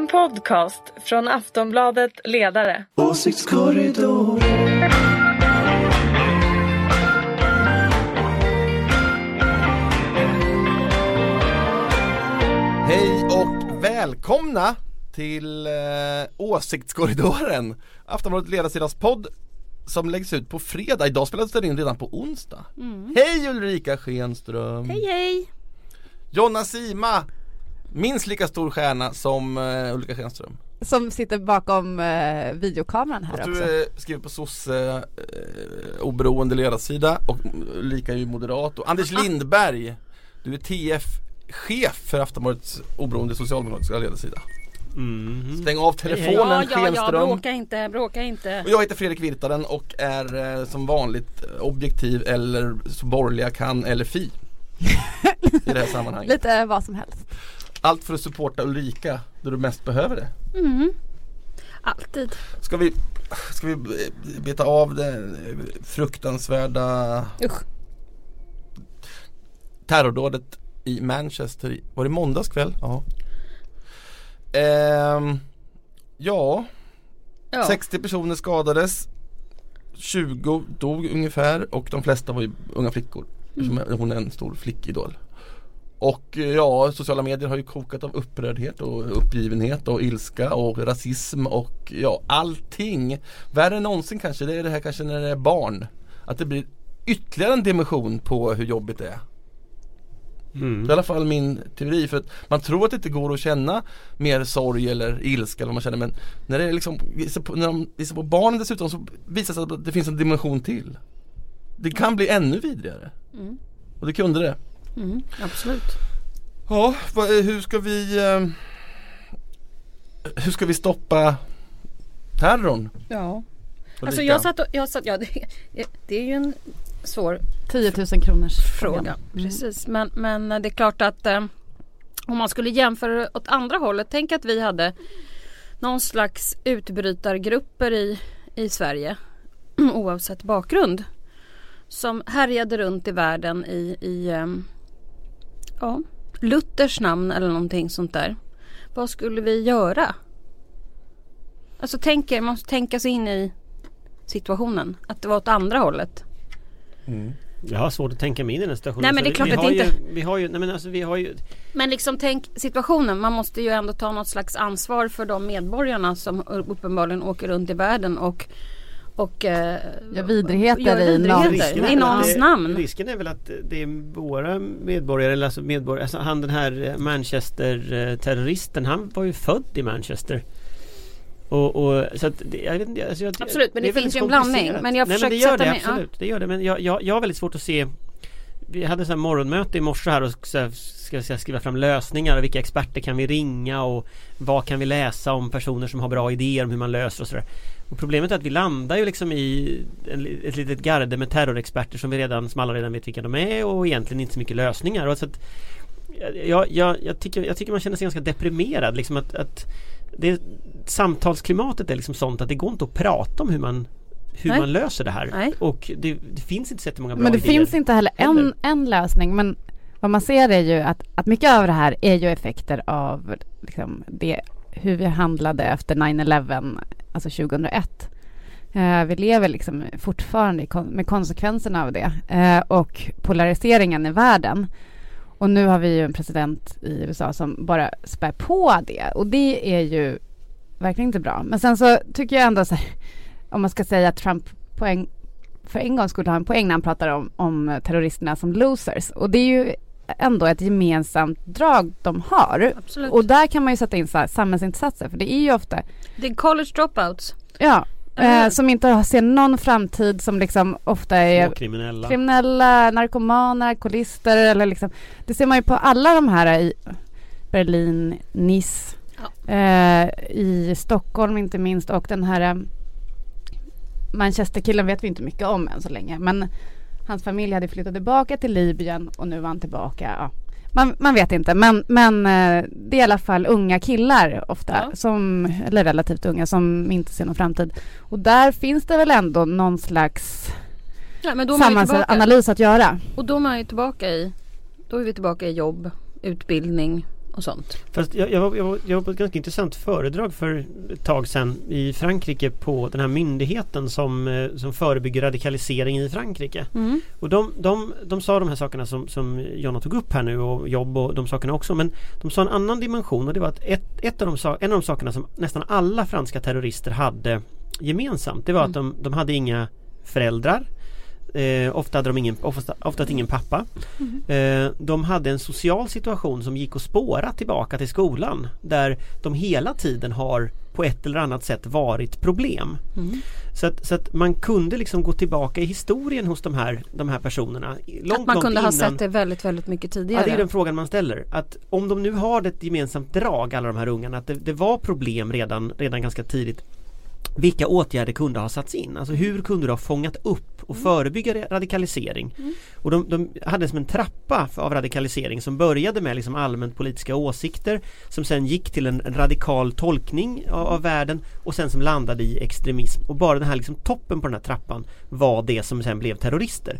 En podcast från Aftonbladet Ledare. Åsiktskorridor. Hej och välkomna till eh, Åsiktskorridoren, Aftonbladet Ledarsidans podd som läggs ut på fredag. Idag spelas den in redan på onsdag. Hej Ulrika Schenström! Hej hej! Jonna Sima, minst lika stor stjärna som eh, Ulrika Schenström. Som sitter bakom eh, videokameran här Fast också. du eh, skriver på sosse eh, oberoende ledarsida och Ulrika är ju moderat och Anders Lindberg, du är TF-chef för Aftonbladets oberoende socialdemokratiska ledarsida. Stäng av telefonen Ja, ja, ja, bråka inte, bråka inte. Och jag heter Fredrik Virtanen och är eh, som vanligt objektiv eller så borgerliga kan eller fi i det här sammanhanget. Lite vad som helst. Allt för att supporta Ulrika då du mest behöver det. Mm. Alltid. Ska vi, ska vi beta av det fruktansvärda Usch. terrordådet i Manchester, var det måndags kväll? Ja. Ehm, ja, Ja. 60 personer skadades 20 dog ungefär och de flesta var ju unga flickor eftersom Hon är en stor flickidol Och eh, ja, sociala medier har ju kokat av upprördhet och uppgivenhet och ilska och rasism och ja, allting Värre än någonsin kanske, det är det här kanske när det är barn Att det blir ytterligare en dimension på hur jobbigt det är det är i alla fall min teori för att man tror att det inte går att känna mer sorg eller ilska eller vad man känner men när det är liksom, när de visar på barnen dessutom så visar det sig att det finns en dimension till. Det kan bli ännu vidrigare. Och det kunde det. Mm, absolut. Ja, vad, hur ska vi eh, Hur ska vi stoppa terrorn? Ja. Alltså jag satt och, jag satt, ja det, det är ju en svår 10 000 kronors fråga. Precis, men, men det är klart att eh, om man skulle jämföra åt andra hållet. Tänk att vi hade någon slags utbrytargrupper i, i Sverige oavsett bakgrund. Som härjade runt i världen i, i ehm, ja, Luthers namn eller någonting sånt där. Vad skulle vi göra? Alltså tänk er, man måste tänka sig in i situationen. Att det var åt andra hållet. Jag har svårt att tänka mig in i den situationen. Nej, men det är Så klart vi att har det ju, inte- Vi har ju, nej men alltså vi har ju Men liksom tänk situationen. Man måste ju ändå ta något slags ansvar för de medborgarna som uppenbarligen åker runt i världen och och eh, Ja, vidrigheter någon- vidrigheter är i väl någons att det, namn. Risken är väl att det är våra medborgare, eller alltså medborgare, alltså han den här Manchester-terroristen, han var ju född i Manchester. Och, och så att det, jag vet inte, alltså jag, Absolut, men det väldigt finns ju en blandning. Men jag Nej, men det gör det mig- ja. absolut, det gör det. Men jag, jag, jag har väldigt svårt att se vi hade så här morgonmöte i morse här och så här, ska, säga, skriva fram lösningar och vilka experter kan vi ringa och vad kan vi läsa om personer som har bra idéer om hur man löser och sådär. Och problemet är att vi landar ju liksom i en, ett litet garde med terrorexperter som vi redan, som alla redan vet vilka de är och egentligen inte så mycket lösningar. Och så att, jag, jag, jag, tycker, jag tycker man känner sig ganska deprimerad liksom att, att det, Samtalsklimatet är liksom sånt att det går inte att prata om hur man hur Nej. man löser det här. Nej. Och det, det finns inte så många bra Men det idéer. finns inte heller en, en lösning. Men vad man ser är ju att, att mycket av det här är ju effekter av liksom, det, hur vi handlade efter 9-11, alltså 2001. Eh, vi lever liksom fortfarande kon- med konsekvenserna av det eh, och polariseringen i världen. Och nu har vi ju en president i USA som bara spär på det och det är ju verkligen inte bra. Men sen så tycker jag ändå så här, om man ska säga att Trump poäng, för en gång skulle ha en poäng när han pratar om, om terroristerna som losers. Och det är ju ändå ett gemensamt drag de har. Absolut. Och där kan man ju sätta in så här, samhällsinsatser för det är ju ofta, Det är college dropouts. ja, hur? eh, som inte har- ser någon framtid som liksom ofta är Småkriminella. kriminella, narkomaner, alkoholister eller liksom Det ser man ju på alla de här i Berlin, Nice, eh, i Stockholm inte minst och den här eh, Manchesterkillen vet vi inte mycket om än så länge men hans familj hade flyttat tillbaka till Libyen och nu var han tillbaka. Ja. Man, man vet inte men, men eh, det är i alla fall unga killar ofta Ja. som, eller relativt unga som inte ser någon framtid. Och där finns det väl ändå någon slags Ja, tillbaka. samhällsanalys att göra. Och då är man ju tillbaka i Då är vi tillbaka i jobb, utbildning, och sånt. Fast jag, jag, var, jag, var, jag var på ett ganska intressant föredrag för ett tag sedan i Frankrike på den här myndigheten som, eh, som förebygger radikalisering i Frankrike. Mm. Och de, de, de sa de här sakerna som, som Jonna tog upp här nu och jobb och de sakerna också men de sa en annan dimension och det var att ett, ett av de, en av de sakerna som nästan alla franska terrorister hade gemensamt det var att de, de hade inga föräldrar Eh, ofta hade de ingen, ofta, ofta ingen pappa. Eh, de hade en social situation som gick att spåra tillbaka till skolan där de hela tiden har på ett eller annat sätt varit problem. Mm. Så, att, så att man kunde liksom gå tillbaka i historien hos de här, de här personerna. Långt, att man kunde ha innan. sett det väldigt, väldigt mycket Ja, tidigare. det är den frågan man ställer. Att om de nu har ett gemensamt drag alla de här ungarna, att det, det var problem redan, redan ganska tidigt. Vilka åtgärder kunde ha satts in? Alltså hur kunde du ha fångat upp och förebygga ra- radikalisering? Och de, de hade som en trappa av radikalisering som började med liksom allmänt politiska åsikter som sen gick till en, en radikal tolkning av, av världen och sen som landade i extremism. Och bara den här liksom toppen på den här trappan var det som sen blev terrorister.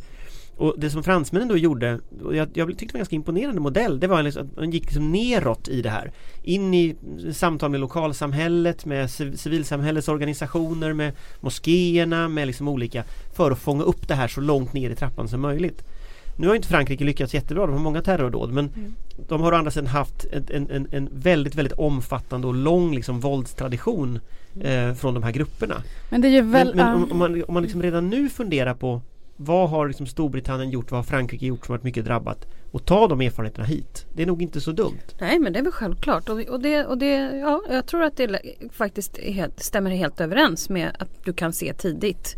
Och det som fransmännen då gjorde, och jag, jag tyckte det var en ganska imponerande modell, det var liksom att man gick liksom neråt i det här. In i samtal med lokalsamhället, med civ- civilsamhällets organisationer, med moskéerna, med liksom olika, för att fånga upp det här så långt ner i trappan som möjligt. Nu har inte Frankrike lyckats jättebra, de har många terrordåd men de har å andra sidan haft en, en, en, väldigt, väldigt omfattande och lång liksom våldstradition eh, från de här grupperna. Men det är ju Men, väl... men ja. om, om, man, om man liksom redan nu funderar på vad har liksom Storbritannien gjort, vad har Frankrike gjort som varit mycket drabbat och ta de erfarenheterna hit. Det är nog inte så dumt. Nej men det är väl självklart och, och, det, och det, ja, jag tror att det faktiskt helt, stämmer helt överens med att du kan se tidigt.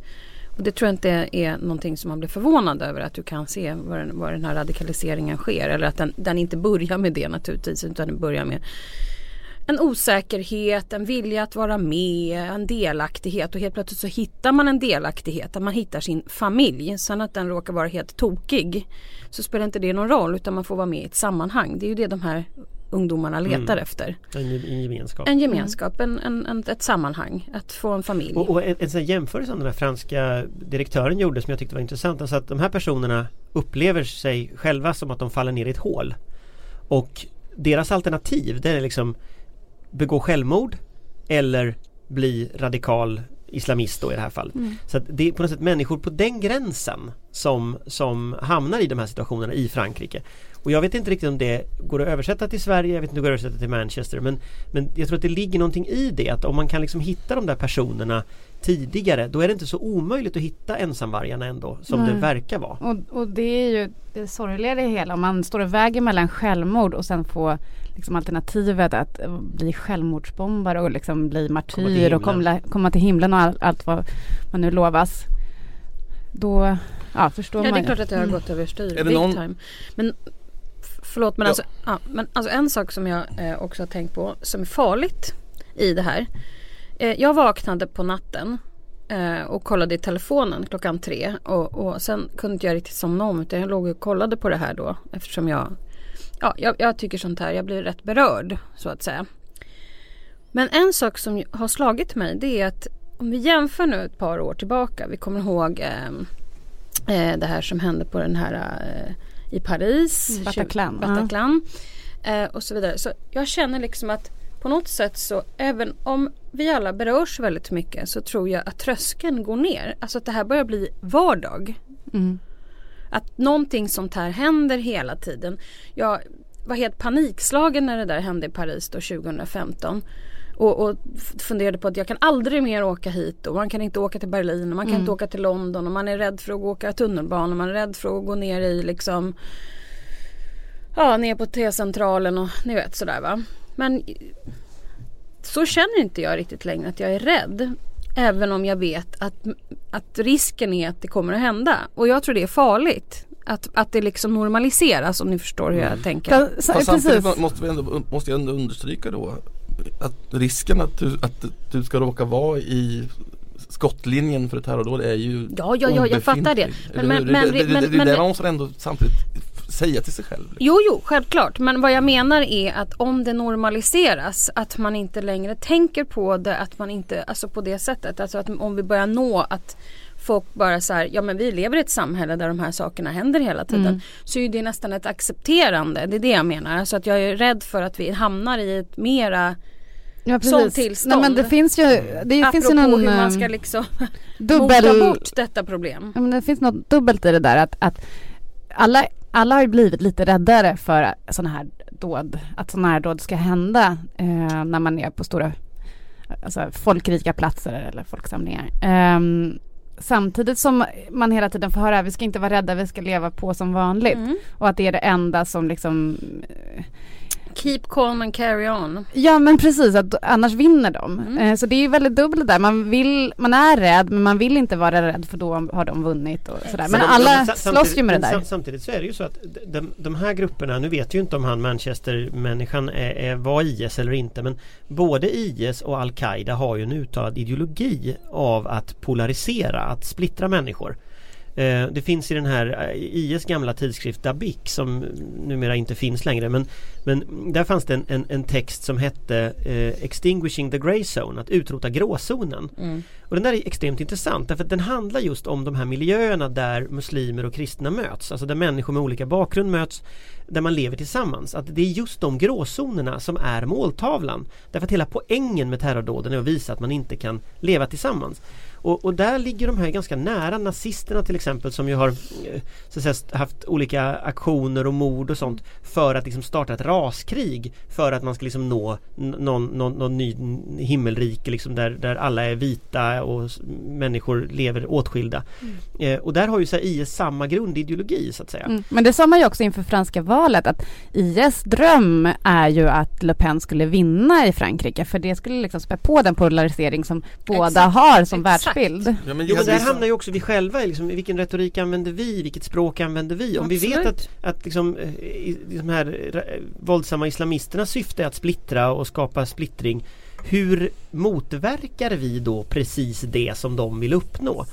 Och det tror jag inte är någonting som man blir förvånad över att du kan se var den, var den här radikaliseringen sker. Eller att den, den inte börjar med det naturligtvis utan den börjar med en osäkerhet, en vilja att vara med, en delaktighet och helt plötsligt så hittar man en delaktighet, att man hittar sin familj. Sen att den råkar vara helt tokig så spelar inte det någon roll utan man får vara med i ett sammanhang. Det är ju det de här ungdomarna letar Mm. efter. En, en gemenskap. En gemenskap, en, en, en, ett sammanhang, att få en familj. Och, och en, en jämförelse som den här franska direktören gjorde som jag tyckte var intressant. Alltså att de här personerna upplever sig själva som att de faller ner i ett hål. Och deras alternativ det är liksom begå självmord eller bli radikal islamist då i det här fallet. Så att det är på något sätt människor på den gränsen som, som hamnar i de här situationerna i Frankrike. Och jag vet inte riktigt om det går att översätta till Sverige, jag vet inte om det går att översätta till Manchester men, men jag tror att det ligger någonting i det att om man kan liksom hitta de där personerna tidigare då är det inte så omöjligt att hitta ensamvargarna ändå som det Nej. verkar vara. Och, och det är ju det sorgliga i det hela. Om man står och väger mellan självmord och sen få liksom alternativet att eh, bli självmordsbombare och liksom bli Komma martyr himlen. och komma, komma till himlen och all, allt vad man nu lovas. Då ja, förstår Ja det man är ju. klart att det har Mm. gått överstyr. Är det Big någon- time. Men förlåt men, Ja. alltså, ja, men alltså en sak som jag eh, också har tänkt på som är farligt i det här. Eh, jag vaknade på natten eh, och kollade i telefonen klockan tre och, och sen kunde inte jag riktigt somna om utan jag låg och kollade på det här då eftersom jag Ja, jag, jag tycker sånt här, jag blir rätt berörd så att säga. Men en sak som har slagit mig det är att om vi jämför nu ett par år tillbaka, vi kommer ihåg ehm, eh, det här som hände på den här eh, i Paris. Mm, Bataclan, tjugo- Bataclan eh, och så vidare. Så jag känner liksom att på något sätt så även om vi alla berörs väldigt mycket så tror jag att tröskeln går ner. Alltså att det här börjar bli vardag. Mm. Att någonting sånt här händer hela tiden. Jag var helt panikslagen när det där hände i Paris då 2015. Och, och funderade på att jag kan aldrig mer åka hit och man kan inte åka till Berlin och man kan Mm. inte åka till London och man är rädd för att åka tunnelbana. Man är rädd för att gå ner i liksom Ja ner på T-centralen och ni vet sådär va. Men så känner inte jag riktigt längre att jag är rädd. Även om jag vet att, att risken är att det kommer att hända. Och jag tror det är farligt. Att, att det liksom normaliseras om ni förstår hur jag tänker. Fast- så- Fast precis. samtidigt måste, vi ändå, måste jag ändå understryka då att risken att du, att du ska råka vara i skottlinjen för ett terrordåd är ju Ja, ja, ja, jag fattar det. Men- hur? men- det, det, det, men- det, det men- där man måste ändå samtidigt säga till sig själv. liksom. Jo, jo, självklart. Men vad jag menar är att om det normaliseras, att man inte längre tänker på det, att man inte, alltså på det sättet, alltså att om vi börjar nå att folk bara så här, ja men vi lever i ett samhälle där de här sakerna händer hela tiden. Mm. Så är det nästan ett accepterande, det är det jag menar. Så att jag är rädd för att vi hamnar i ett mera Ja, Sånt tillstånd. Nej, men det finns ju, det Apropå finns ju någon hur man eh, ska liksom dubbel... mota bort detta problem. Ja, men det finns något dubbelt i det där att, att alla, alla har ju blivit lite räddare för sådana här dåd, att sådana här dåd ska hända eh, när man är på stora, alltså folkrika platser eller folksamlingar. Ehm, samtidigt som man hela tiden får höra, vi ska inte vara rädda, vi ska leva på som vanligt. Mm. Och att det är det enda som liksom Keep calm and carry on. Ja men precis, att annars vinner de. Mm. Eh, så det är ju väldigt dubbelt där. Man, vill, man är rädd men man vill inte vara rädd för då har de vunnit och sådär. Men alla slåss ju med det där. sam- Samtidigt så är det ju så att de, de här grupperna, nu vet ju inte om han Manchester-människan är, är, var IS eller inte men både IS och Al-Qaida har ju en uttalad ideologi av att polarisera, att splittra människor. Eh, Det finns i den här eh, IS gamla tidskrift Dabik som numera inte finns längre men, men där fanns det en, en, en text som hette eh, Extinguishing the Grey Zone, att utrota gråzonen. Mm. Och den där är extremt intressant därför att den handlar just om de här miljöerna där muslimer och kristna möts. Alltså där människor med olika bakgrund möts där man lever tillsammans. Att det är just de gråzonerna som är måltavlan. Därför att hela poängen med terrordåden är att visa att man inte kan leva tillsammans. Och, och där ligger de här ganska nära nazisterna till exempel som ju har eh, så att säga, haft olika aktioner och mord och sånt för att liksom starta ett raskrig för att man ska liksom nå någon, någon, någon ny himmelrike liksom där, där alla är vita och människor lever åtskilda. Eh, och där har ju så här, IS samma grundideologi så att säga. Mm. Men det sa man ju också inför franska valet att IS dröm är ju att Le Pen skulle vinna i Frankrike för det skulle liksom spä på den polarisering som båda Exakt. har som Exakt. Världsbild. Ja, men Jo men där hamnar ju också vi själva i liksom, i vilken retorik använder vi, vilket språk använder vi? Om vi vet Absolut. att, att liksom, eh, de här eh, våldsamma islamisternas syfte är att splittra och skapa splittring hur motverkar vi då precis det som de vill uppnå?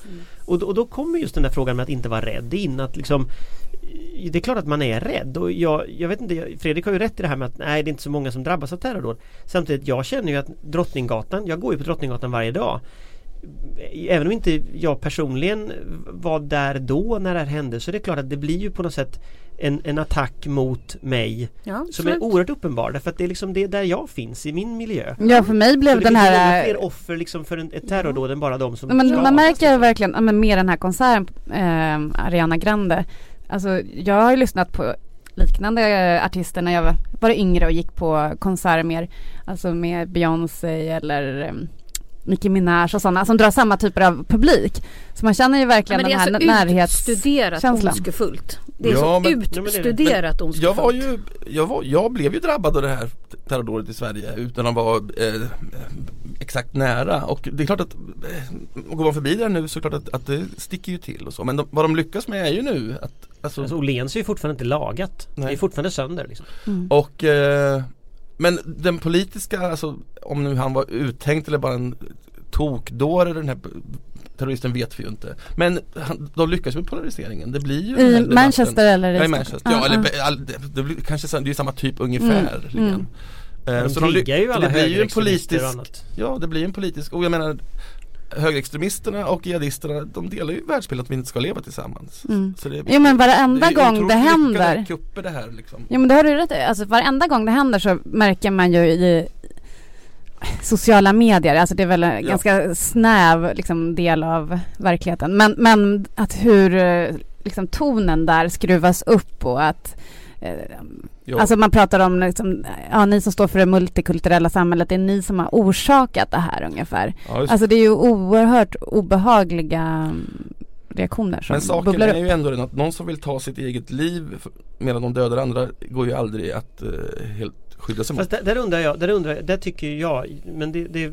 Och, då- och då kommer just den där frågan med att inte vara rädd in att liksom det är klart att man är rädd och jag, jag vet inte, Fredrik har ju rätt i det här med att nej det är inte så många som drabbas av terrordåd. Samtidigt, jag känner ju att Drottninggatan, jag går ju på Drottninggatan varje dag. Även om inte jag personligen var där då när det här hände så är det klart att det blir ju på något sätt en, en attack mot mig Ja, som är oerhört uppenbar därför att det är liksom det där jag finns i min miljö. Ja för mig Så blev det den finns många här fler offer liksom för en, ett terrordåd än bara de som Ja, Men man märker liksom. verkligen, ja, men med den här konserten, eh, Ariana Grande. Alltså jag har ju lyssnat på liknande eh, artister när jag var, var yngre och gick på konserter mer, alltså med Beyoncé eller eh, Nicki Minaj och sådana som drar samma typer av publik. Så man känner ju Ja, verkligen men det är den här alltså utstuderat ondskefullt. Det är Ja, så men- det det. utstuderat ondskefullt. Jag var ju, jag, var, jag blev ju drabbad av det här terrordådet i Sverige utan att vara eh, exakt nära och det är klart att eh, går man förbi där nu så är det klart att, att det sticker ju till och så men de, vad de lyckas med är ju nu att alltså, Alltså Åhléns är ju fortfarande inte lagat. Det är Nej. fortfarande sönder liksom. Mm. och eh, men den politiska, alltså om nu han var uttänkt eller bara en tokdåre den här terroristen vet vi ju inte. Men han, de lyckas med polariseringen. Det blir ju I. Manchester eller Ja, i? Manchester. Ja, eller det, det blir kanske så- det är samma typ ungefär. Mm, Mm. De triggar ju alla det blir ju en politisk, annat. ja det blir en politisk, och jag menar högerextremisterna och jihadisterna de delar ju världsbilden att vi inte ska leva tillsammans. Mm. Så det, Jo men varenda är gång det händer kupper det här liksom. Jo men det har du rätt. Alltså varenda gång det händer så märker man ju i sociala medier, alltså det är väl en Ja. ganska snäv liksom, del av verkligheten. Men, men att hur eh, liksom, tonen där skruvas upp och att Alltså man pratar om liksom, ja ni som står för det multikulturella samhället, det är ni som har orsakat det här ungefär. ja, just- Alltså det är ju oerhört obehagliga reaktioner som Men saken bubblar är upp. ju ändå den att någon som vill ta sitt eget liv medan de dödar andra går ju aldrig att eh, helt skydda sig mot. Fast där, där undrar jag, där undrar jag, där tycker jag, men det, det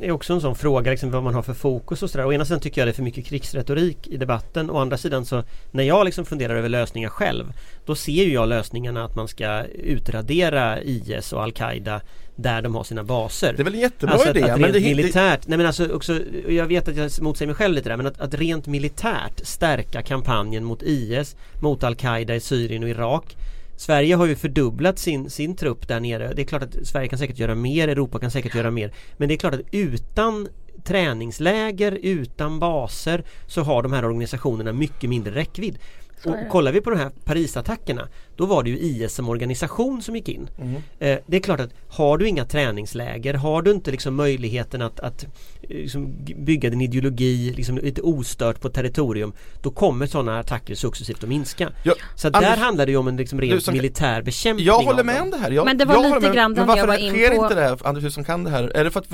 är också en sån fråga liksom vad man har för fokus och sådär. Å ena sidan tycker jag det är för mycket krigsretorik i debatten. Å andra sidan så när jag liksom funderar över lösningar själv då ser ju jag lösningarna att man ska utradera IS och Al-Qaida där de har sina baser. Det är väl en jättebra Alltså att, idé att men det, militärt, nej men alltså också, jag vet att jag motsäger mig själv lite där men att, att rent militärt stärka kampanjen mot IS, mot Al-Qaida i Syrien och Irak Sverige har ju fördubblat sin, sin trupp där nere. Det är klart att Sverige kan säkert göra mer, Europa kan säkert göra mer. Men det är klart att utan träningsläger, utan baser så har de här organisationerna mycket mindre räckvidd. Och kollar vi på de här Parisattackerna Då var det ju IS som organisation som gick in Mm. eh, Det är klart att har du inga träningsläger Har du inte liksom möjligheten att, att eh, liksom bygga din ideologi liksom lite ostört på territorium Då kommer sådana attacker successivt att minska Ja, Så att Anders, där handlar det ju om en liksom rent som- militär bekämpning Jag håller med om det här. Jag, Men det var jag lite med. grann den jag varför var in sker på. inte det här, Anders du som kan det här? Är det för att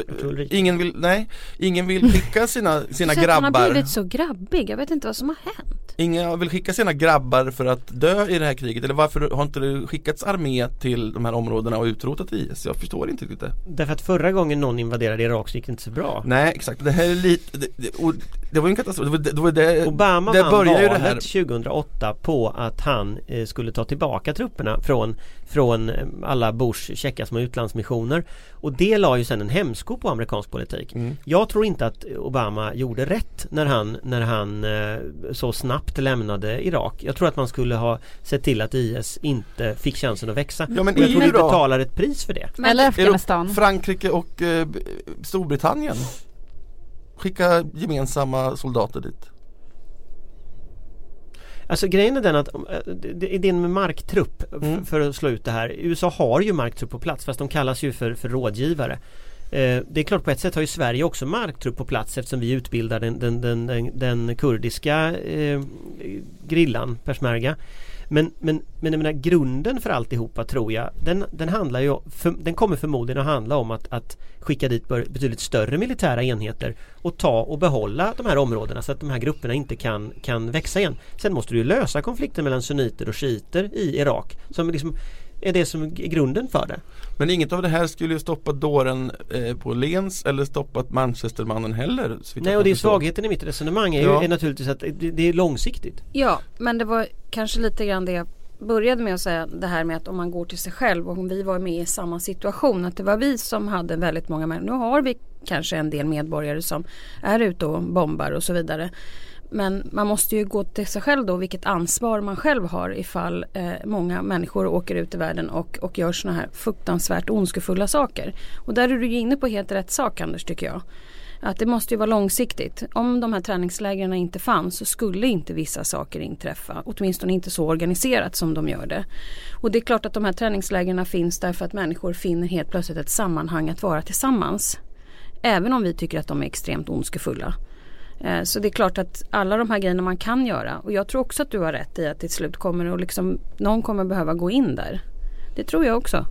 ingen vill, nej, ingen vill skicka sina, sina Så att han har grabbar blivit så grabbig, jag vet inte vad som har hänt. Ingen vill skicka sina grabbar för att dö i det här kriget? Eller varför har inte det skickats armé till de här områdena och utrotat IS? Jag förstår inte riktigt det. Därför att förra gången någon invaderade Irak så gick det inte så bra. Nej exakt, det här är lite, det, det, och det var ju en katastrof, det var det, det, var det Obama det vann valet här 2008 på att han eh, skulle ta tillbaka trupperna från, från eh, alla Bush checka små utlandsmissioner och det la ju sen en hämsko på amerikansk politik. Mm. Jag tror inte att Obama gjorde rätt när han, när han eh, så snabbt lämnade Irak. Jag tror att man skulle ha sett till att IS inte fick chansen att växa. Ja men och jag tror vi betalar ett pris för det. Eller Afghanistan. Frankrike och eh, Storbritannien Skicka gemensamma soldater dit Alltså grejen är den att eh, idén med marktrupp Mm. för att slå ut det här. USA har ju marktrupp på plats fast de kallas ju för, för rådgivare. Eh, det är klart på ett sätt har ju Sverige också marktrupp på plats eftersom vi utbildar den, den, den, den, den kurdiska eh, grillan, persmerga. Men, men, men jag menar grunden för alltihopa tror jag den, den handlar ju för, Den kommer förmodligen att handla om att, att skicka dit betydligt större militära enheter och ta och behålla de här områdena så att de här grupperna inte kan, kan växa igen. Sen måste du ju lösa konflikten mellan sunniter och shiiter i Irak som liksom är det som är grunden för det. Men inget av det här skulle ju stoppa dåren eh, på Lens eller stoppat Manchestermannen heller Nej och det är svagheten i mitt resonemang är, Ja. ju, är naturligtvis att det, det är långsiktigt. Ja, men det var kanske lite grann det jag började med att säga. Det här med att om man går till sig själv och om vi var med i samma situation. Att det var vi som hade väldigt många människor. Nu har vi kanske en del medborgare som är ute och bombar och så vidare. Men man måste ju gå till sig själv då vilket ansvar man själv har ifall eh, många människor åker ut i världen och, och gör sådana här fruktansvärt ondskefulla saker. Och där är du ju inne på helt rätt sak Anders tycker jag. Att det måste ju vara långsiktigt. Om de här träningslägren inte fanns så skulle inte vissa saker inträffa. Åtminstone inte så organiserat som de gör det. Och det är klart att de här träningslägren finns därför att människor finner helt plötsligt ett sammanhang att vara tillsammans. Även om vi tycker att de är extremt ondskefulla. Eh, Så det är klart att alla de här grejerna man kan göra och jag tror också att du har rätt i att till slut kommer och liksom någon kommer behöva gå in där. Det tror jag också.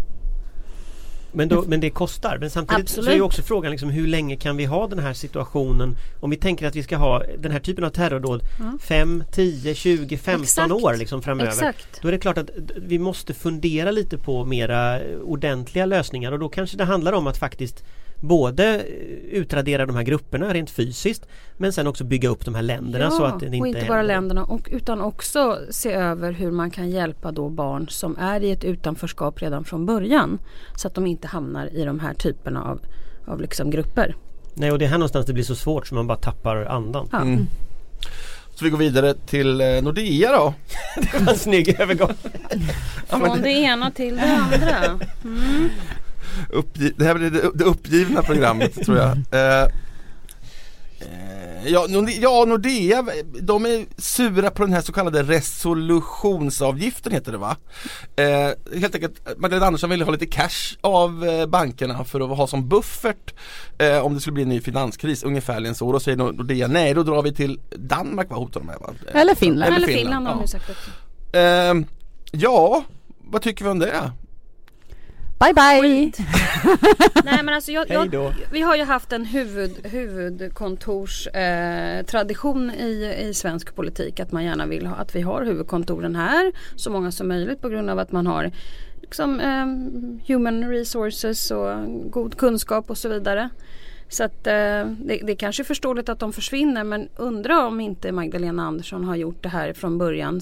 Men, då, men det kostar. Men samtidigt Absolut. så är ju också frågan liksom, hur länge kan vi ha den här situationen om vi tänker att vi ska ha den här typen av terrordåd Ja. 5, 10, 20, 15 Exakt. år liksom framöver. Exakt. Då är det klart att vi måste fundera lite på mera eh, ordentliga lösningar och då kanske det handlar om att faktiskt både utradera de här grupperna rent fysiskt men sen också bygga upp de här länderna så att det inte och inte händer. bara länderna och, utan också se över hur man kan hjälpa då barn som är i ett utanförskap redan från början. Så att de inte hamnar i de här typerna av, av liksom grupper. Nej och det är här någonstans det blir så svårt så man bara tappar andan. Ja. Mm. Så vi går vidare till eh, Nordea då Det var en snygg övergång. Ja, Från det ena till det andra. Mm. Uppgi- det här blir det, det uppgivna programmet tror jag eh, eh, ja, Norde- ja, Nordea, de är sura på den här så kallade resolutionsavgiften heter det va? Eh, helt enkelt, Magdalena Andersson ville ha lite cash av eh, bankerna för att ha som buffert eh, om det skulle bli en ny finanskris ungefärligen så. Då säger Nordea nej, då drar vi till Danmark, vad hotar de med va? Eller Finland. Eller Finland har de ja. ju sagt också. Eh, ja, vad tycker vi om det? Bye bye! Nej men alltså jag, jag, vi har ju haft en huvud, huvudkontors eh, tradition i, i svensk politik att man gärna vill ha, att vi har huvudkontoren här så många som möjligt på grund av att man har liksom, eh, human resources och god kunskap och så vidare. Så att eh, det, det är kanske är förståeligt att de försvinner men undrar om inte Magdalena Andersson har gjort det här från början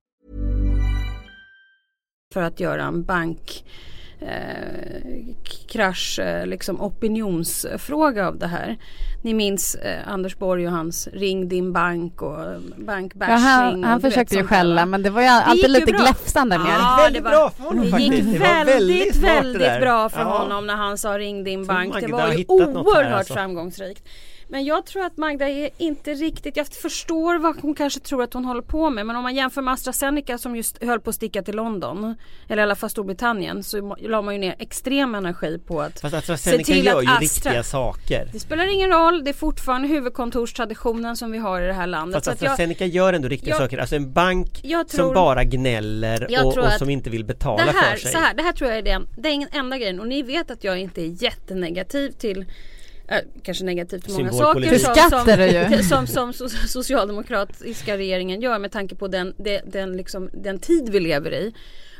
För att göra en bank eh, krasch, eh, liksom opinionsfråga av det här. Ni minns eh, Anders Borg och hans ring din bank och bankbashing. Ja, han och han vet försökte ju skälla men det var ju alltid lite bra. gläfsande med Ja, det. väldigt det bra för honom Det faktiskt. gick Det var väldigt, väldigt väldigt, bra för Ja. honom när han sa ring din bank. Det var ju oerhört alltså. framgångsrikt. Men jag tror att Magda är inte riktigt, jag förstår vad hon kanske tror att hon håller på med men om man jämför med AstraZeneca som just höll på att sticka till London eller i alla fall Storbritannien så la man ju ner extrem energi på att Fast Se AstraZeneca till gör att ju Astra- riktiga saker. det spelar ingen roll, det är fortfarande huvudkontorstraditionen som vi har i det här landet. Fast Så att jag, AstraZeneca gör ändå riktiga jag- saker. Alltså en bank jag som tror- bara gnäller och, tror och som inte vill betala det här, för sig. så här, det här tror jag är den, ingen enda grejen och ni vet att jag inte är jättenegativ till äh, kanske negativ till många saker som, som, som so- socialdemokratiska regeringen gör med tanke på den, den, den, liksom, den tid vi lever i.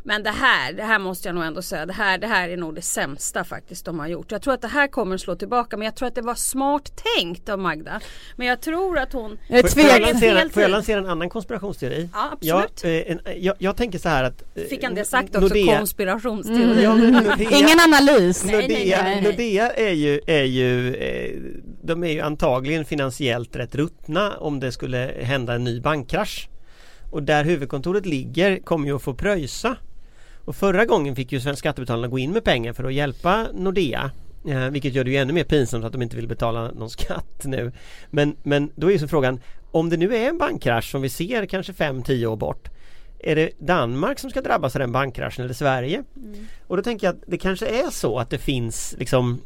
Men det här, det här måste jag nog ändå säga, det här, det här är nog det sämsta faktiskt de har gjort. Jag tror att det här kommer att slå tillbaka men jag tror att det var smart tänkt av Magda. Men jag tror att hon Jag är Får, jag lansera, får jag lansera en annan konspirationsteori? Ja, absolut. Jag, eh, en, jag, jag tänker så här att eh, Fick han det sagt också, Nordea- konspirationsteori. Ja, men Nordea- Ingen analys. Nej, nej, Nordea, nej, nej. Nordea är ju, är ju eh, De är ju antagligen finansiellt rätt ruttna om det skulle hända en ny bankkrasch Och där huvudkontoret ligger kommer ju att få pröjsa och förra gången fick ju svenska skattebetalarna gå in med pengar för att hjälpa Nordea eh, Vilket gör det ju ännu mer pinsamt att de inte vill betala någon skatt nu. Men, men då är ju så frågan Om det nu är en bankkrasch som vi ser kanske 5-10 år bort är det Danmark som ska drabbas av den bankkraschen eller Sverige? Och då tänker jag att det kanske är så att det finns liksom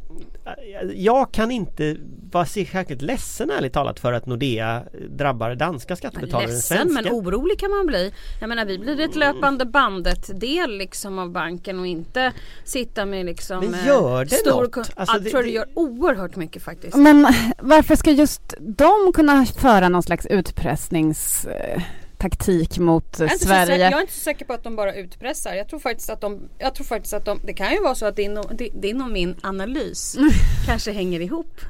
Jag kan inte vara särskilt ledsen ärligt talat för att Nordea drabbar danska skattebetalare än Ledsen svenska. men orolig kan man bli. Jag menar vi blir ett löpande bandet del liksom av banken och inte sitta med liksom Men eh, gör det stor något? Alltså, jag det- tror det det- gör oerhört mycket faktiskt. Men varför ska just de kunna föra någon slags utpressningstaktik mot Jag är, inte så säker, Sverige? jag är inte så säker på att de bara utpressar. Jag tror faktiskt att de, jag tror faktiskt att de, det kan ju vara så att din och, di- din och min analys kanske hänger ihop.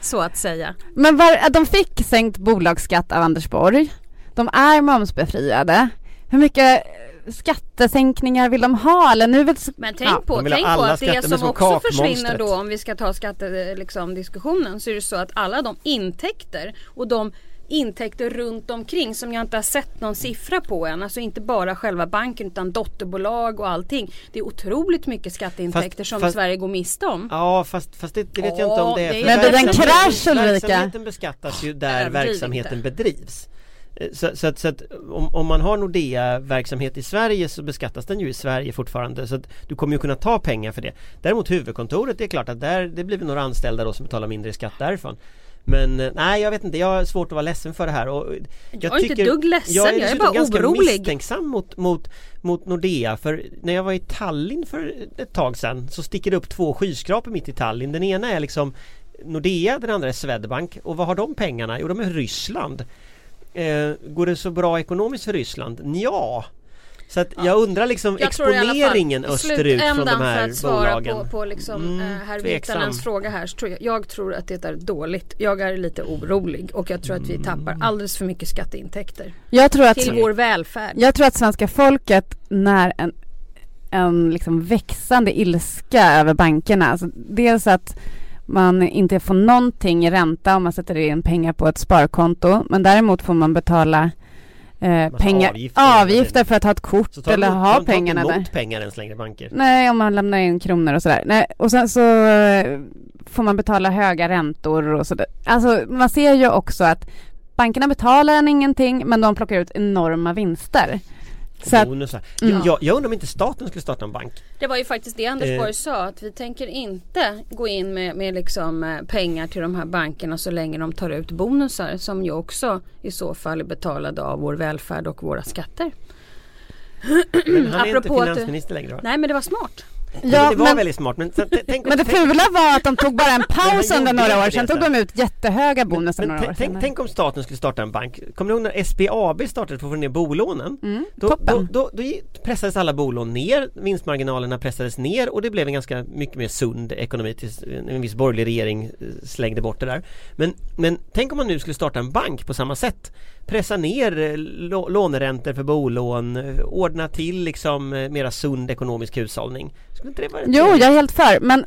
Så att säga. Men var, de fick sänkt bolagsskatt av Anders Borg. De är momsbefriade. Hur mycket eh, skattesänkningar vill de ha? Eller nu vill... Men tänk Ja, på, tänk på att det som som också försvinner då om vi ska ta skattediskussionen liksom, diskussionen, så är det så att alla de intäkter och de intäkter runt omkring som jag inte har sett någon siffra på än. Alltså inte bara själva banken utan dotterbolag och allting. Det är otroligt mycket skatteintäkter Fast- som fast- Sverige går miste om. Ja fast, fast det, det vet jag Ja, inte om det är. det är- Men det är en verksamheten- krasch, Ulrika. Verksamheten beskattas ju där Överdriv verksamheten bedrivs. Eh, Så, så, att, så att om, om man har Nordea-verksamhet i Sverige så beskattas den ju i Sverige fortfarande så att du kommer ju kunna ta pengar för det. Däremot huvudkontoret, det är klart att där, det blir några anställda då som betalar mindre skatt därifrån. Men eh, nej jag vet inte, jag har svårt att vara ledsen för det här och Jag är inte ett dugg ledsen, jag är, jag är bara ganska orolig. misstänksam mot, mot, mot Nordea för när jag var i Tallinn för ett tag sedan så sticker det upp två skyskrapor mitt i Tallinn. Den ena är liksom Nordea, den andra är Swedbank och vad har de pengarna? Jo de är Ryssland. Eh, går det så bra ekonomiskt för Ryssland? Ja. Så att jag undrar liksom Jag fall, exponeringen i österut från de här för att svara bolagen. på, på liksom, Mm, eh, herr tveksam. Virtanens fråga här så tror jag, jag tror att det är dåligt. Jag är lite orolig och jag tror att vi tappar Mm. alldeles för mycket skatteintäkter Jag tror att... till vår välfärd. Jag tror att svenska folket när en, en liksom växande ilska över bankerna, alltså dels att man inte får någonting i ränta om man sätter in pengar på ett sparkonto, men däremot får man betala eh, pengar, avgifter. avgifter, för att ha ett kort eller de, ha pengarna där. emot pengar ens längre banker. Nej, om man lämnar in kronor och sådär. Nej, och sen så eh, får man betala höga räntor och sådär. Alltså man ser ju också att bankerna betalar en ingenting men de plockar ut enorma vinster. Så Bonusar. Mm. Jag, jag, undrar om inte staten skulle starta en bank. Det var ju faktiskt det Anders Eh. Borg sa att vi tänker inte gå in med, med liksom eh, pengar till de här bankerna så länge de tar ut bonusar som ju också i så fall är betalade av vår välfärd och våra skatter. Men han är inte Apropå du- finansminister längre va? Nej men det var smart. Ja, det var men, väldigt smart men, sen, tänk, men det fula var att de tog bara en paus under några år, sen tog de ut jättehöga bonusar några år tänk, tänk om staten skulle starta en bank Kommer du ihåg när SBAB startade för att få ner bolånen? Mm, Då, då, då, då pressades alla bolån ner, vinstmarginalerna pressades ner och det blev en ganska mycket mer sund ekonomi tills en viss borgerlig regering eh, slängde bort det där. Men, men tänk om man nu skulle starta en bank på samma sätt. Pressa ner eh, lå- låneräntor för bolån, eh, ordna till liksom eh, mera sund ekonomisk hushållning. Skulle inte det vara Jo, jag är helt för, men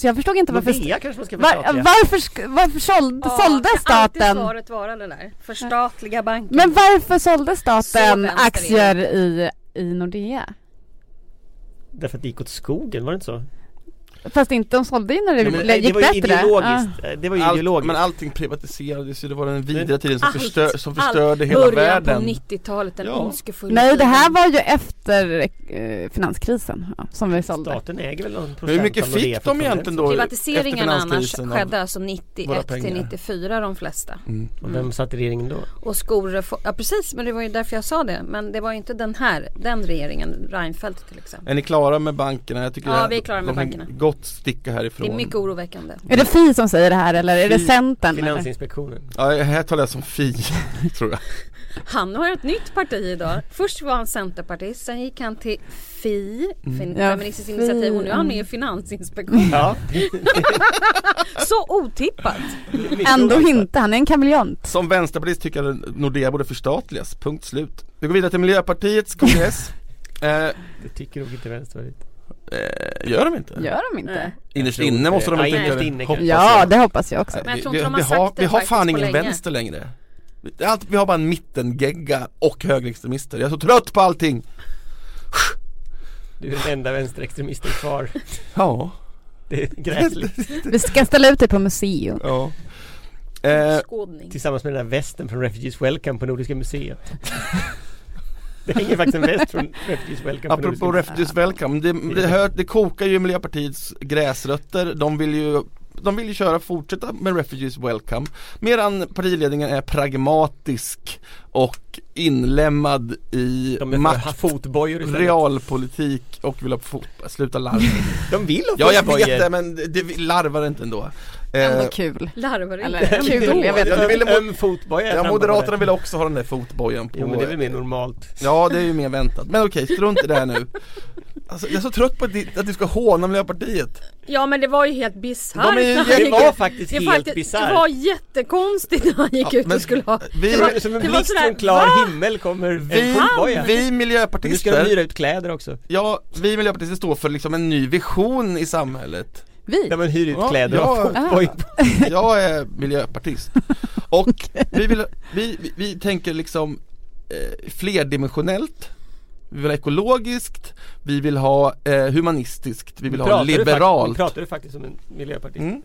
så jag förstod inte varför... Nordea kanske man ska Var, förstatliga? varför, sk- varför sålde, kan alltid staten? svaret vara det där. Förstatliga banken. Men varför sålde Så staten vänster aktier i, i Nordea? Därför att det gick åt skogen, var det inte så? Fast inte, de sålde ju när det, men, gick det var ju bättre. ideologiskt. eh, Det var ju ideologiskt. men allting privatiserades ju, det var den vidriga tiden som, Allt, förstör, som förstörde hela Början världen på 90-talet, den Ja. ondskefulla Nej, det här var ju efter eh, finanskrisen ja, som vi sålde. Staten äger väl någon procent hur mycket fick de egentligen då? Privatiseringarna efter annars skedde alltså våra 91 pengar? till 94 de flesta. Mm. Och vem satt i regeringen då? Och skolreform, ja precis men det var ju därför jag sa det. Men det var ju inte den här, den regeringen, Reinfeldt till exempel. Är ni klara med bankerna? Jag tycker Ja, vi är klara med bankerna. Gott sticka härifrån Det är mycket oroväckande. Är det Fi som säger det här eller är det Centern? eller? Finansinspektionen. Ja, här talar jag som Fi, tror jag Han har ett nytt parti idag. Först var han centerpartist, sen gick han till FI, Ja, Feministiskt Fi, initiativ och nu är han med i mm. Finansinspektionen. Ja. Så otippat! Ändå inte, han är en kameleont. Som vänsterpartist tycker jag att Nordea borde förstatligas, punkt slut Vi går vidare till Miljöpartiets kongress eh, Det tycker nog inte Vänsterpartiet. Eh, Gör de inte? Gör de inte? Nej. Innerst inne måste de inte väl det. Ja, det? Hoppas jag. det hoppas jag också. Men jag vi, tror vi, inte de har vi, har, det vi har fan ingen länge. vänster längre är Allt, Vi har bara en mittengegga och högerextremister Jag är så trött på allting Du är den enda vänsterextremisten kvar. Ja, Det är gräsligt. Vi ska ställa ut dig på museum. ja eh. Tillsammans med den där västen från Refugees Welcome på Nordiska museet. Det hänger faktiskt en väst från Refugees Welcome på Apropå. Refugees. Welcome, det, det, hör, det kokar ju Miljöpartiets gräsrötter. De vill ju de vill ju köra, fortsätta med Refugees Welcome. Medan partiledningen är pragmatisk och inlämmad i makt, fotbojor realpolitik och vill ha fot, sluta larva. De vill ha Ja jag fotbojor. vet det men det larvar inte ändå Ändå eh, kul. Larvar inte. Kul, jag vet ville inte. mo- Öm fotboja Ja Moderaterna vill också ha den där fotbojan på. Jo men det är väl mer normalt. Ja det är ju mer väntat, men okej strunt i det här nu alltså, Jag är så trött på att, di- att du ska håna Miljöpartiet Ja men det var ju helt bisarrt De är ju- när han det gick var faktiskt helt bisarrt. det var jättekonstigt när han gick Ja, ut men och skulle ha vi- det var, Som, en det var blixt sådär, från klar va? himmel kommer en Vi, fotboja. vi Nu ska de miljöpartister, hyra ut kläder också. ja vi miljöpartister står för liksom en ny vision i samhället Vi? Där man hyr ut Ja, kläder och ja. har fotboj på. Jag är miljöpartist och vi, vill, vi, vi, vi tänker liksom eh, flerdimensionellt Vi vill ha ekologiskt, vi vill ha eh, humanistiskt, vi vill ha Pratar du liberalt Pratar du faktiskt som en miljöpartist? Mm.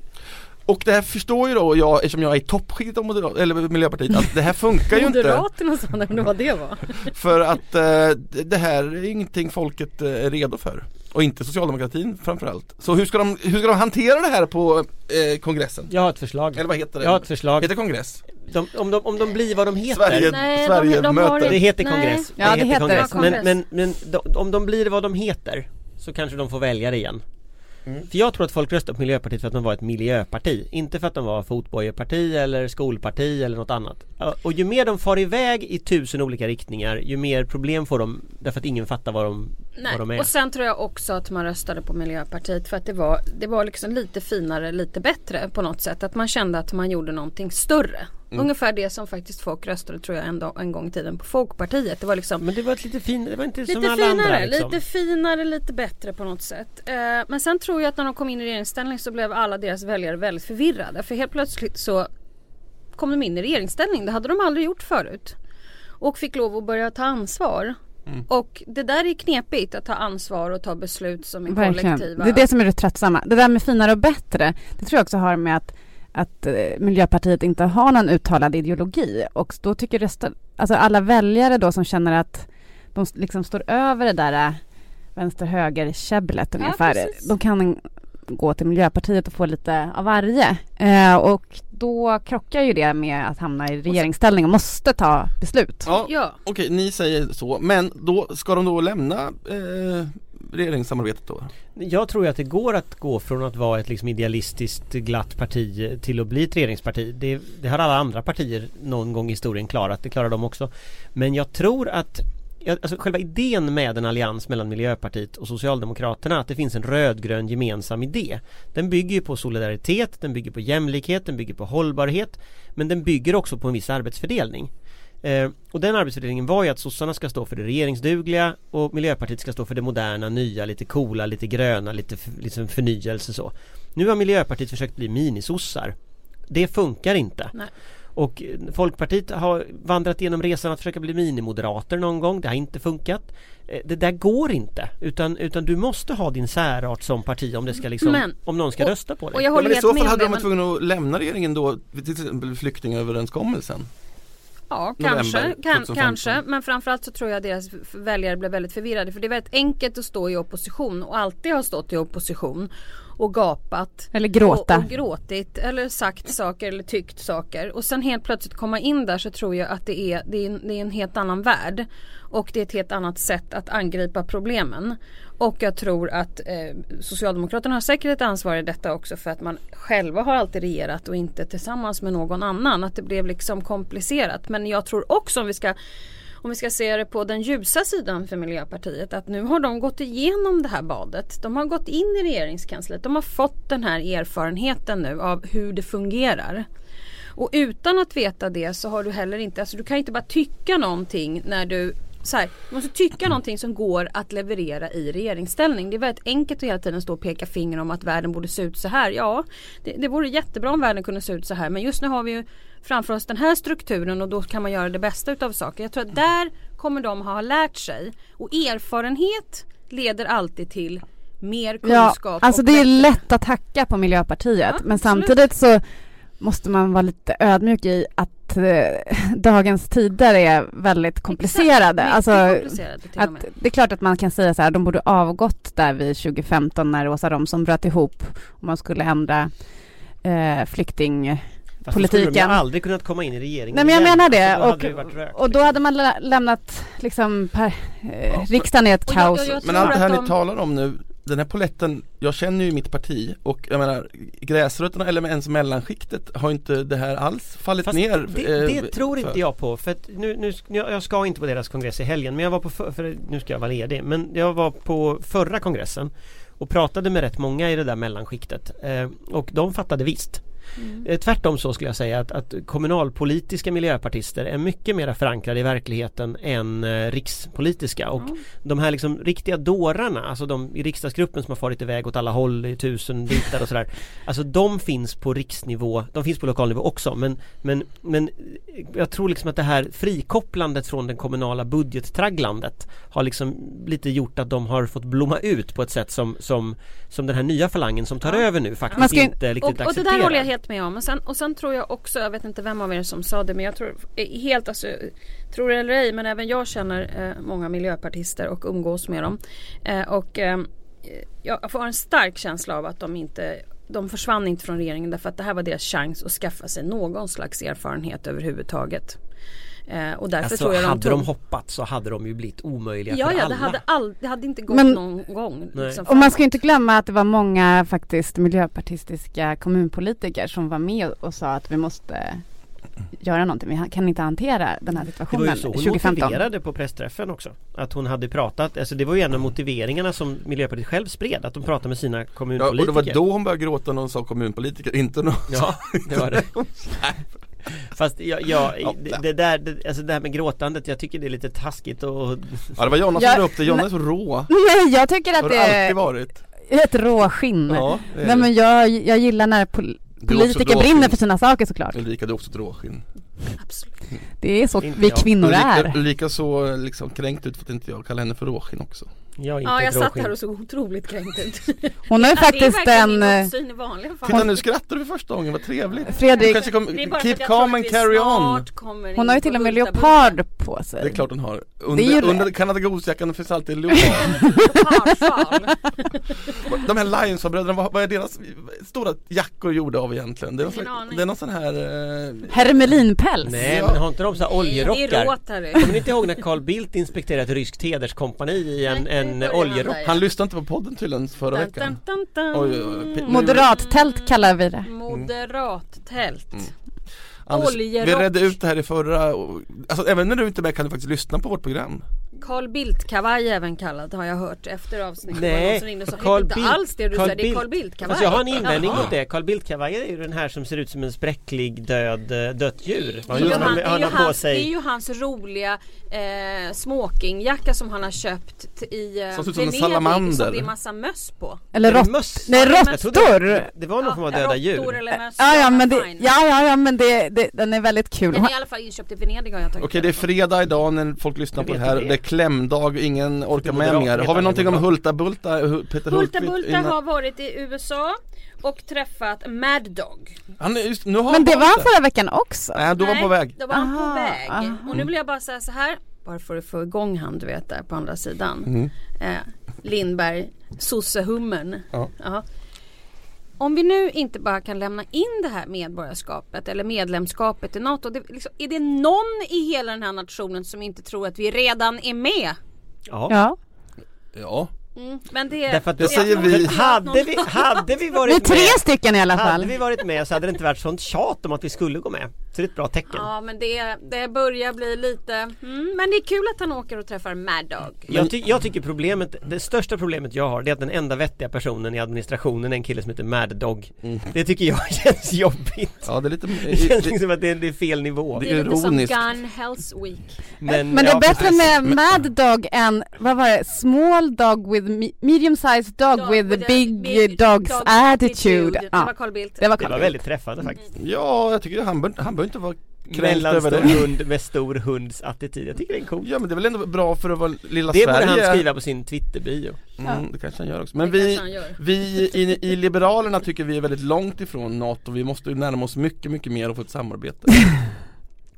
Och det här förstår ju då jag, eftersom jag är i toppskiktet av moderat, eller Miljöpartiet, att det här funkar ju inte Moderaterna sa det, men vad det var. För att eh, det det här är ingenting folket eh, är redo för Och inte socialdemokratin framförallt Så hur ska de, hur ska de hantera det här på eh, kongressen? Jag har ett förslag. Eller vad heter det? Jag har ett förslag. Heter kongress? De, om, de, om de blir vad de heter. Sverige, Nej, de- Sverige de har möter Det heter Nej. kongress. Ja, det heter kongress. det. Men, Kongress. men, men de, om de blir vad de heter så kanske de får välja det igen. Mm. För jag tror att folk röstar på Miljöpartiet för att de var ett miljöparti. Inte för att de var fotbojeparti eller skolparti eller något annat. Och ju mer de far iväg i tusen olika riktningar ju mer problem får de därför att ingen fattar de, vad de Nej. Och sen tror jag också att man röstade på Miljöpartiet för att det var, det var liksom lite finare, lite bättre på något sätt. Att man kände att man gjorde någonting större. Mm. Ungefär det som faktiskt folk röstade tror jag en, dag, en gång i tiden på Folkpartiet. Det var liksom Men det var ett lite finare, det var inte som Lite alla finare, andra liksom. lite finare, lite bättre på något sätt. Eh, men sen tror jag att när de kom in i regeringsställning så blev alla deras väljare väldigt förvirrade. För helt plötsligt så kom de in i regeringsställning. Det hade de aldrig gjort förut. Och fick lov att börja ta ansvar. Mm. Och det där är knepigt att ta ansvar och ta beslut som är Verkligen. kollektiva. Det är det som är det tröttsamma. Det där med finare och bättre, det tror jag också har med att, att eh, Miljöpartiet inte har någon uttalad ideologi. Och då tycker resten, alltså alla väljare då som känner att de liksom står över det där eh, vänster-höger-käbblet Ja, ungefär. precis. de kan gå till Miljöpartiet och få lite av varje. Eh, och då krockar ju det med att hamna i regeringsställning och måste ta beslut. Ja, Ja. okej ni säger så, men då ska de då lämna eh, regeringssamarbetet då? Jag tror ju att det går att gå från att vara ett liksom idealistiskt glatt parti till att bli ett regeringsparti. Det, det har alla andra partier någon gång i historien klarat, det klarar de också. Men jag tror att Alltså själva idén med en allians mellan Miljöpartiet och Socialdemokraterna att det finns en rödgrön gemensam idé Den bygger ju på solidaritet, den bygger på jämlikhet, den bygger på hållbarhet Men den bygger också på en viss arbetsfördelning Eh, och den arbetsfördelningen var ju att sossarna ska stå för det regeringsdugliga och Miljöpartiet ska stå för det moderna, nya, lite coola, lite gröna, lite liksom förnyelse så. Nu har Miljöpartiet försökt bli minisossar. Det funkar inte. Nej. Och Folkpartiet har vandrat igenom resan att försöka bli minimoderater någon gång. Det har inte funkat. Eh, det där går inte. Utan, utan du måste ha din särart som parti om det ska liksom, Men- om någon ska och- rösta på dig. Och jag Ja, men i så fall hade de varit tvungna att lämna regeringen då, till exempel flyktingöverenskommelsen. Ja, kanske, kan, 2015. kanske. Men framförallt så tror jag deras väljare blev väldigt förvirrade. För det är väldigt enkelt att stå i opposition och alltid ha stått i opposition och gapat. Eller gråta. Och, och gråtit eller sagt saker eller tyckt saker. Och sen helt plötsligt komma in där så tror jag att det är, det är, en, det är en helt annan värld. Och det är ett helt annat sätt att angripa problemen. Och jag tror att eh, Socialdemokraterna har säkert ett ansvar i detta också för att man själva har alltid regerat och inte tillsammans med någon annan. Att det blev liksom komplicerat. Men jag tror också om vi ska om vi ska se det på den ljusa sidan för Miljöpartiet att nu har de gått igenom det här badet. De har gått in i regeringskansliet. De har fått den här erfarenheten nu av hur det fungerar. Och utan att veta det så har du heller inte, alltså du kan inte bara tycka någonting när du så här, du måste tycka någonting som går att leverera i regeringsställning. Det är väldigt enkelt att hela tiden stå och peka finger om att världen borde se ut så här. Ja, det, det vore jättebra om världen kunde se ut så här. Men just nu har vi ju framför oss den här strukturen och då kan man göra det bästa utav saker. Jag tror att där kommer de ha lärt sig. Och erfarenhet leder alltid till mer Ja, kunskap. alltså och det är lätt att hacka på Miljöpartiet Ja, men samtidigt så måste man vara lite ödmjuk i att eh, dagens tider är väldigt komplicerade. Exakt, alltså, komplicerade att, det är klart att man kan säga så här, de borde avgått där vid 2015 när Åsa Romson bröt ihop och man skulle ändra eh, flykting... Fast politiken. ju aldrig kunnat komma in i regeringen Nej men jag igen. menar det Alltså, och, rökt, och då hade man lä- lämnat liksom per, eh, riksdagen i ett Och jag- kaos. jag- jag Men tror allt det här de- ni talar om nu Den här poletten, jag känner ju mitt parti och jag menar gräsrötterna eller ens mellanskiktet har inte det här alls fallit Fast ner det, eh, det tror för. inte jag på för att nu, nu, jag jag ska inte på deras kongress i helgen men jag var på, för, för nu ska jag vara ledig men jag var på förra kongressen och pratade med rätt många i det där mellanskiktet eh, och de fattade visst Mm. Eh, Tvärtom så skulle jag säga att, att kommunalpolitiska miljöpartister är mycket mer förankrade i verkligheten än eh, rikspolitiska och de här liksom riktiga dårarna, alltså de i riksdagsgruppen som har farit iväg åt alla håll i tusen bitar och sådär Alltså de finns på riksnivå, de finns på lokal nivå också men, men, men jag tror liksom att det här frikopplandet från den kommunala budgettragglandet har liksom lite gjort att de har fått blomma ut på ett sätt som, som, som den här nya falangen som tar över nu faktiskt ska inte riktigt Och, och accepterar helt med om. Och sen, och sen tror jag också, jag vet inte vem av er som sa det men jag tror eh, helt alltså Tror det eller ej men även jag känner eh, många miljöpartister och umgås med dem. Eh, och ehm, eh, jag får en stark känsla av att de inte de försvann inte från regeringen därför att det här var deras chans att skaffa sig någon slags erfarenhet överhuvudtaget. Eh, och därför Alltså tror jag de hade tog... de hoppat så hade de ju blivit omöjliga Ja, för ja, alla. det hade, all, det hade inte gått Men- någon gång. Liksom, Och man ska inte glömma att det var många faktiskt miljöpartistiska kommunpolitiker som var med och sa att vi måste göra någonting. Vi kan inte hantera den här Det var situationen ju så hon 2015. motiverade på pressträffen också Att hon hade pratat, alltså det var ju en av motiveringarna som Miljöpartiet själv spred Att de pratade med sina Ja, och kommunpolitiker det var då hon började gråta när hon sa kommunpolitiker, inte någon Ja, det var det Fast jag, jag, Ja, det, det där, det, alltså det här med gråtandet, jag tycker det är lite taskigt och Ja det var Jonna som la upp det, Jonna är så rå. Nej, jag tycker Har att det det alltid är varit. ett råskinn. Ja, Nej men jag, jag gillar när pol- politiker brinner för sina saker såklart. Ulrika du är också ett råskinn Absolut. Det är så Inte vi jag. kvinnor är. Ulrika så liksom kränkt ut för att inte jag kallar henne för råskinn också jag är inte Ja, jag satt här och såg otroligt kränkt ut. Hon har ju Ja, det är faktiskt verkligen min en... eh, uppsyn i vanliga fall. Titta nu skrattar du för första gången, vad trevligt Fredrik, kom, Det är keep calm and carry on Hon har ju till och med leopard på sig. Det är klart hon har Det är ju Under, det. under Canada Goose-jackan finns alltid leopard. De här Lionsson-bröderna, vad, vad är deras stora jackor gjorda av egentligen? Det är någon, slags, det är någon sån här eh, Hermelinpäls. Nej Ja. men har inte de så här oljerockar? Kommer ni inte ihåg när Carl Bildt inspekterade ett ryskt hederskompani i en, Nej, en oljerock. Han lyssnade inte på podden tydligen förra Dun, veckan. dun, dun, dun. Oj, oj, oj. Moderattält kallar vi det. Moderattält. Mm. Anders, vi Oljerock. redde ut det här i förra, alltså även när du inte är med kan du faktiskt lyssna på vårt program. Carl Bildt-kavaj även kallad har jag hört efter avsnittet. Nej, det någon som och Carl "Hette inte Bildt- alls det du Carl säger, det är Carl Bildt-kavaj. Fast jag har en invändning mot det. Carl Bildt-kavajen är ju den här som ser ut som en spräcklig död, eh, dött djur. Ja, Det är, ju han, det. det, är hans, det sig. är ju hans roliga eh, smokingjacka som han har köpt i eh, Som ser ut som en Venedig salamander. som det är massa möss på. Eller det rått. möss? Nej, råttor. Det var någon form av döda djur. eller möss. Ja, ja, men det, ja, ja, ja, men det, det, den är väldigt kul. Den är i alla fall inköpt i Venedig har jag tagit Okej det är fredag idag när folk lyssnar på det här, klämdag, ingen orkar med mer. Har vi någonting om. Hulta Bulta, Peter Hulta Bulta innan- har varit i USA och träffat Mad Dog. Han är just, nu har Men det var han förra veckan också. Nej då var han på väg. Då var han på Aha, väg. aha. Och nu vill jag bara säga så här. Bara för att få igång han du vet där på andra sidan. Mm. Eh, Lindberg, sossehummern. Ja. Om vi nu inte bara kan lämna in det här medborgarskapet eller medlemskapet i NATO. Det, liksom, är det någon i hela den här nationen som inte tror att vi redan är med? Ja. Ja. Ja. Mm, men det, Därför att Det säger vi. Hade vi, hade vi varit tre med stycken i alla Hade fall. vi varit med så hade det inte varit sånt tjat om att vi skulle gå med. Så det är ett bra tecken. Ja men det, det börjar bli lite mm, Men det är kul att han åker och träffar Mad Dog. Jag, ty- jag tycker problemet, det största problemet jag har det är att den enda vettiga personen i administrationen är en kille som heter Mad Dog. Det tycker jag känns jobbigt. Ja det är lite, Det känns det, liksom att det är, det är fel nivå. Det är lite som ironiskt. Gun Health Week. Men, Men det är ja, bättre precis. med Mad Dog än, vad var det, Small Dog with me- medium sized dog, Dog with, with big, big dog's dog attitude. Det var Ja, Carl Bildt. det var Det var Carl väldigt träffande faktiskt. ja jag tycker han bör, han bör inte vara kränkt över det. hund med stor hunds attityd. Jag tycker det är coolt. Ja men det är väl ändå bra för att vara lilla Det borde Sverige. han skriva på sin Twitterbio. Mm, det kanske han gör också. Men Det vi, vi i, i Liberalerna tycker vi är väldigt långt ifrån NATO. Vi måste ju närma oss mycket, mycket mer och få ett samarbete.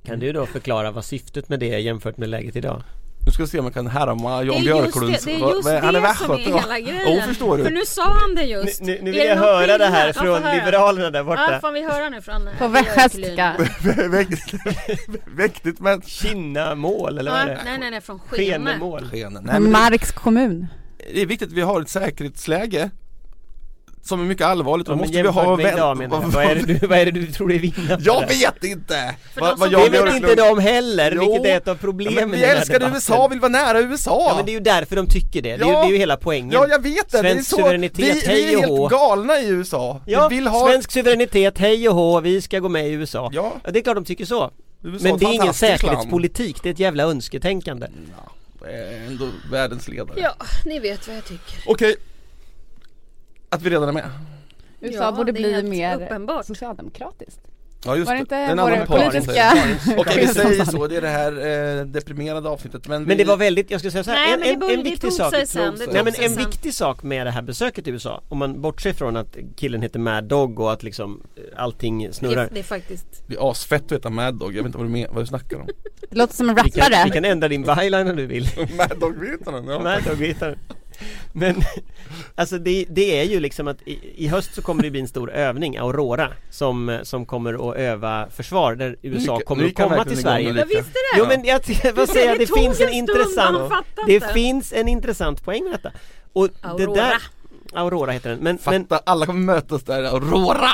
Kan du då förklara vad syftet med det är jämfört med läget idag? Nu ska vi se om jag kan härma Jan det är just Björklunds... det, det, är just vad- han är det som är hela grejen. Oh, förstår du. För nu sa han det just. Nu, nu, vill det jag höra det här? Ja, från höra. Liberalerna där Ja, borta. får vi höra nu från På Björklund? västgötska. Mäktigt men Kinnamål eller vad är Ja, det? nej nej nej från Skene. Skenemål. Skenen. Nej, men det, Marks kommun. det är viktigt att vi har ett säkerhetsläge som är mycket allvarligt. Då Ja, men måste vi ha jämfört med vän- idag menar jag. Vad är det du, vad är det du tror dig vinna på Jag vet inte! Vad- vad som- Jan Det vet Björklund- inte de heller, Jo. vilket är ett av Ja, problemen men vi älskar. USA, vill vara nära USA! Ja men det är ju därför de tycker det, det, är, ju, Ja. det är ju hela poängen Ja jag vet det, det är Svensk så, suveränitet, vi, vi är helt galna i USA! Ja, vi vill ha svensk suveränitet, hej och hå, vi ska gå med i USA Ja, Ja det är klart de tycker så USA Men det är ingen fantastiskt land. säkerhetspolitik, det är ett jävla önsketänkande Ja, ändå världens ledare Ja, ni vet vad jag tycker. Okej Att vi redan är med USA Ja, borde det bli mer uppenbart. socialdemokratiskt. Ja just Var det det, inte en annan politiska- det. Okej vi säger så, det är det här eh, deprimerade avsnittet men, Men vi, det var väldigt, jag skulle säga så här, Nej, en, men det en, en det viktig sak sen, det Nej men en viktig sak med det här besöket i USA Om man bortser från att killen heter Mad Dog och att liksom eh, allting Det, snurrar det är faktiskt Det är asfett att heta Mad Dog, jag vet inte vad du, men, vad du snackar om Det låter som en vi kan, vi rappare. kan ändra din byline om du vill Mad Dog vet han ja. Mad Dog vet han. Men alltså det, det är ju liksom att i, i höst så kommer det bli en stor övning, Aurora Som, som kommer att öva försvar där USA Gick- kommer att komma till Sverige. Jag visste det! Jo men jag, vad säger jag, det tog finns en stund, intressant Det finns en intressant poäng med detta. Och det Aurora. där Aurora heter den, men, men Fatta, alla kommer mötas där, Aurora!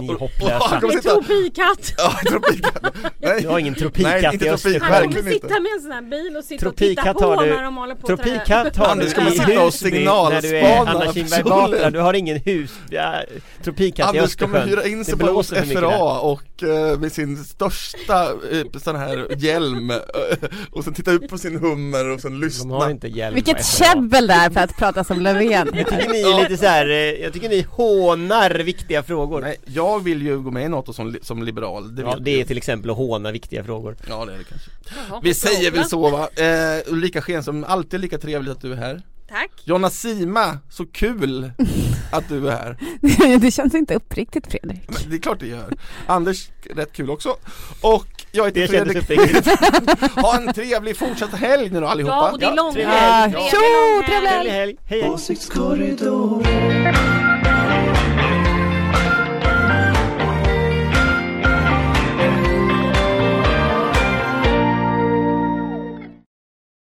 Ni är hopplösa. sitta- tropikatt! Ja, tropikatt! Nej, Du har ingen tropikatt Nej, inte i tropik, Östersjön. Han kommer verkligen inte sitta med en sån här bil och sitta Tropikatt och titta på har du- när de håller på Tropikatt har du i sitta och Husby när du är Anna Kinberg. Batra, du har ingen hus, ja, tropikatt i Anders kommer Östersjön hyra in sig Det på. FRA och eh, med sin största eh, sån här hjälm eh, och sen titta upp på sin hummer och sen De lyssna har inte hjälm Vilket käbbel där för att prata som Löfven. Ni är lite så här, eh, jag tycker ni hånar viktiga frågor. Nej, jag vill ju gå med i NATO som, som liberal, det Ja det är till exempel att håna viktiga frågor. Ja det är det kanske. Jaha, Vi säger väl så va, eh, Ulrika Schenström, alltid lika trevligt att du är här Tack! Jonna Sima, så kul att du är här. Det känns inte uppriktigt Fredrik. Men Det är klart det gör. Anders, rätt kul också. Och jag heter Det Fredrik Ha en trevlig fortsatt helg nu då allihopa. Ja och det är lång trevlig helg. Tjo, trevlig helg. Åsiktskorridoren